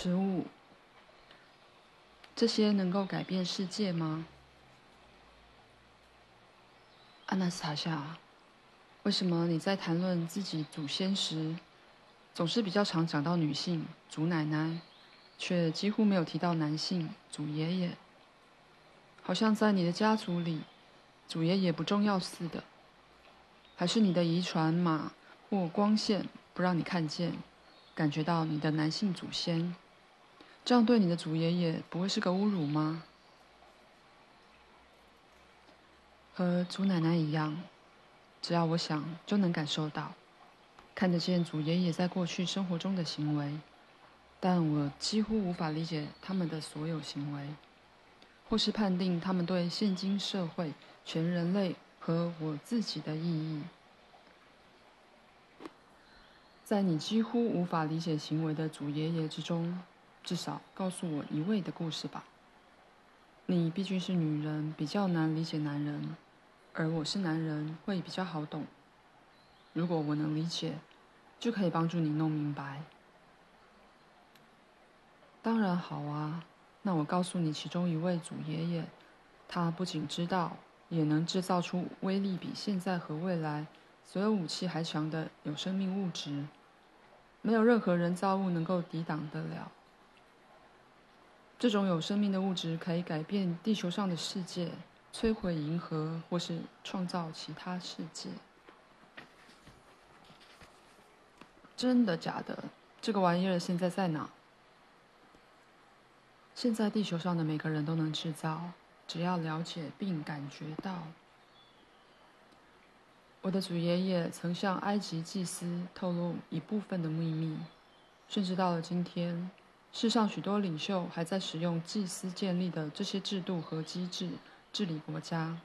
食物，这些能够改变世界吗？阿纳斯塔夏，为什么你在谈论自己祖先时，总是比较常讲到女性祖奶奶，却几乎没有提到男性祖爷爷？好像在你的家族里，祖爷爷不重要似的，还是你的遗传码或光线不让你看见、感觉到你的男性祖先？这样对你的祖爷爷不会是个侮辱吗？和祖奶奶一样，只要我想就能感受到，看得见祖爷爷在过去生活中的行为，但我几乎无法理解他们的所有行为，或是判定他们对现今社会、全人类和我自己的意义。在你几乎无法理解行为的祖爷爷之中，至少告诉我一位的故事吧。你毕竟是女人，比较难理解男人。而我是男人，会比较好懂。如果我能理解，就可以帮助你弄明白。当然好啊，那我告诉你其中一位祖爷爷，他不仅知道，也能制造出威力比现在和未来所有武器还强的有生命物质，没有任何人造物能够抵挡得了。这种有生命的物质可以改变地球上的世界。摧毁银河，或是创造其他世界？真的假的？这个玩意儿现在在哪？现在地球上的每个人都能制造，只要了解并感觉到。我的祖爷爷曾向埃及祭司透露一部分的秘密，甚至到了今天，世上许多领袖还在使用祭司建立的这些制度和机制。治理国家，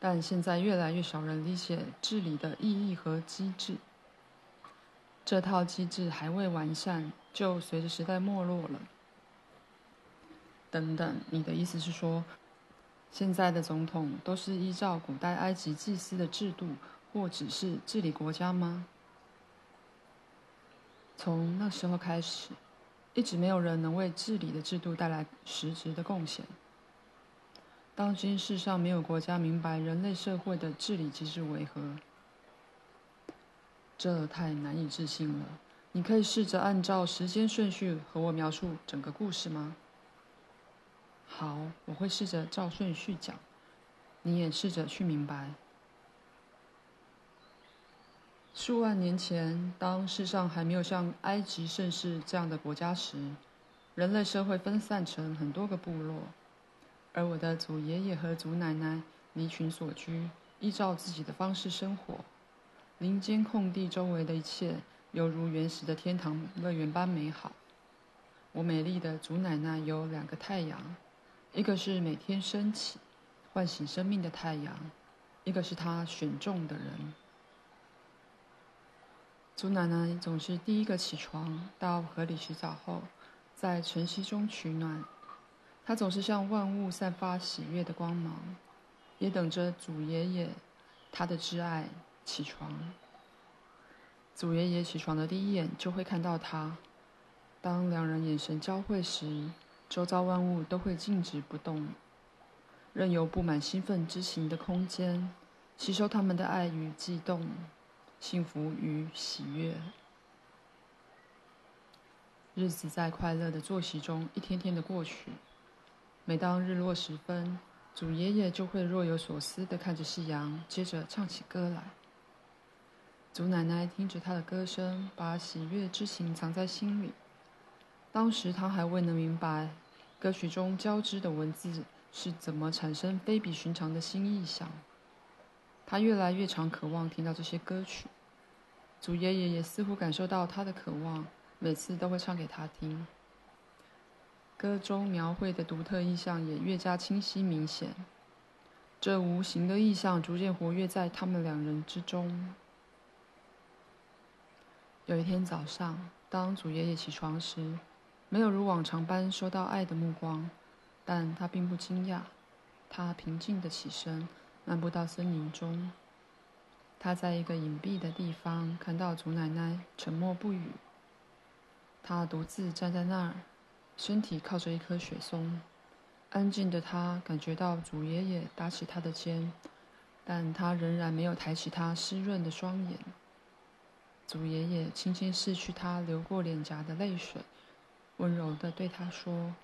但现在越来越少人理解治理的意义和机制。这套机制还未完善，就随着时代没落了。等等，你的意思是说，现在的总统都是依照古代埃及祭司的制度或指示治理国家吗？从那时候开始，一直没有人能为治理的制度带来实质的贡献。当今世上没有国家明白人类社会的治理机制为何，这太难以置信了。你可以试着按照时间顺序和我描述整个故事吗？好，我会试着照顺序讲，你也试着去明白。数万年前，当世上还没有像埃及盛世这样的国家时，人类社会分散成很多个部落。而我的祖爷爷和祖奶奶离群索居，依照自己的方式生活。林间空地周围的一切犹如原始的天堂乐园般美好。我美丽的祖奶奶有两个太阳，一个是每天升起，唤醒生命的太阳，一个是她选中的人。祖奶奶总是第一个起床，到河里洗澡后，在晨曦中取暖。她总是向万物散发喜悦的光芒，也等着祖爷爷，他的挚爱起床。祖爷爷起床的第一眼就会看到他。当两人眼神交汇时，周遭万物都会静止不动，任由布满兴奋之情的空间吸收他们的爱与悸动、幸福与喜悦。日子在快乐的作息中一天天的过去。每当日落时分，祖爷爷就会若有所思的看着夕阳，接着唱起歌来。祖奶奶听着他的歌声，把喜悦之情藏在心里。当时他还未能明白，歌曲中交织的文字是怎么产生非比寻常的新意象。他越来越常渴望听到这些歌曲，祖爷爷也似乎感受到他的渴望，每次都会唱给他听。歌中描绘的独特意象也越加清晰明显，这无形的意象逐渐活跃在他们两人之中。有一天早上，当祖爷爷起床时，没有如往常般收到爱的目光，但他并不惊讶。他平静地起身，漫步到森林中。他在一个隐蔽的地方看到祖奶奶沉默不语。他独自站在那儿，身体靠着一棵雪松。安静的他感觉到祖爷爷搭起他的肩，但他仍然没有抬起他湿润的双眼。祖爷爷轻轻拭去他流过脸颊的泪水，温柔地对他说：“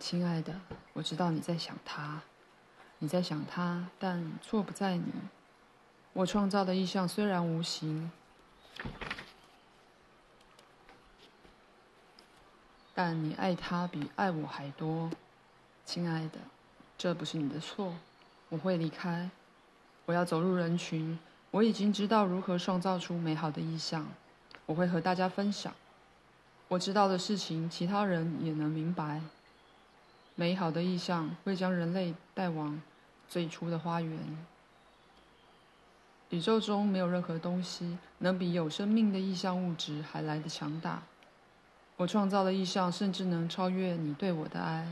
亲爱的，我知道你在想他，你在想他，但错不在你。我创造的意象虽然无形。”但你爱他比爱我还多，亲爱的，这不是你的错。我会离开，我要走入人群。我已经知道如何创造出美好的意象，我会和大家分享。我知道的事情，其他人也能明白。美好的意象会将人类带往最初的花园。宇宙中没有任何东西能比有生命的意象物质还来得强大。我创造的意象甚至能超越你对我的爱。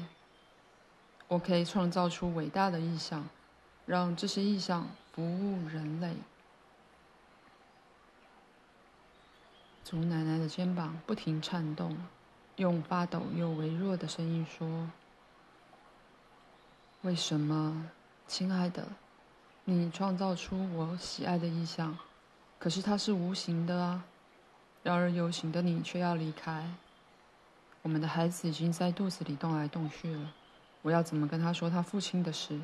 我可以创造出伟大的意象，让这些意象服务人类。祖奶奶的肩膀不停颤动，用发抖又微弱的声音说：“为什么，亲爱的？你创造出我喜爱的意象，可是它是无形的啊。然而有形的你却要离开。”我们的孩子已经在肚子里动来动去了，我要怎么跟他说他父亲的事？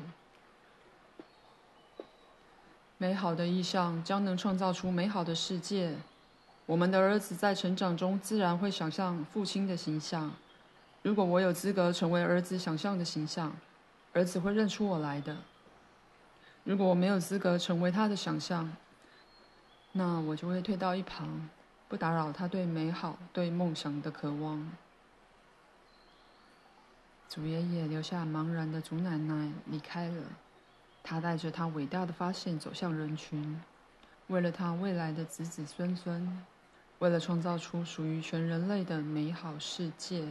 美好的意象将能创造出美好的世界。我们的儿子在成长中自然会想象父亲的形象。如果我有资格成为儿子想象的形象，儿子会认出我来的。如果我没有资格成为他的想象，那我就会退到一旁，不打扰他对美好、对梦想的渴望。祖爷爷留下茫然的祖奶奶离开了，他带着他伟大的发现走向人群，为了他未来的子子孙孙，为了创造出属于全人类的美好世界。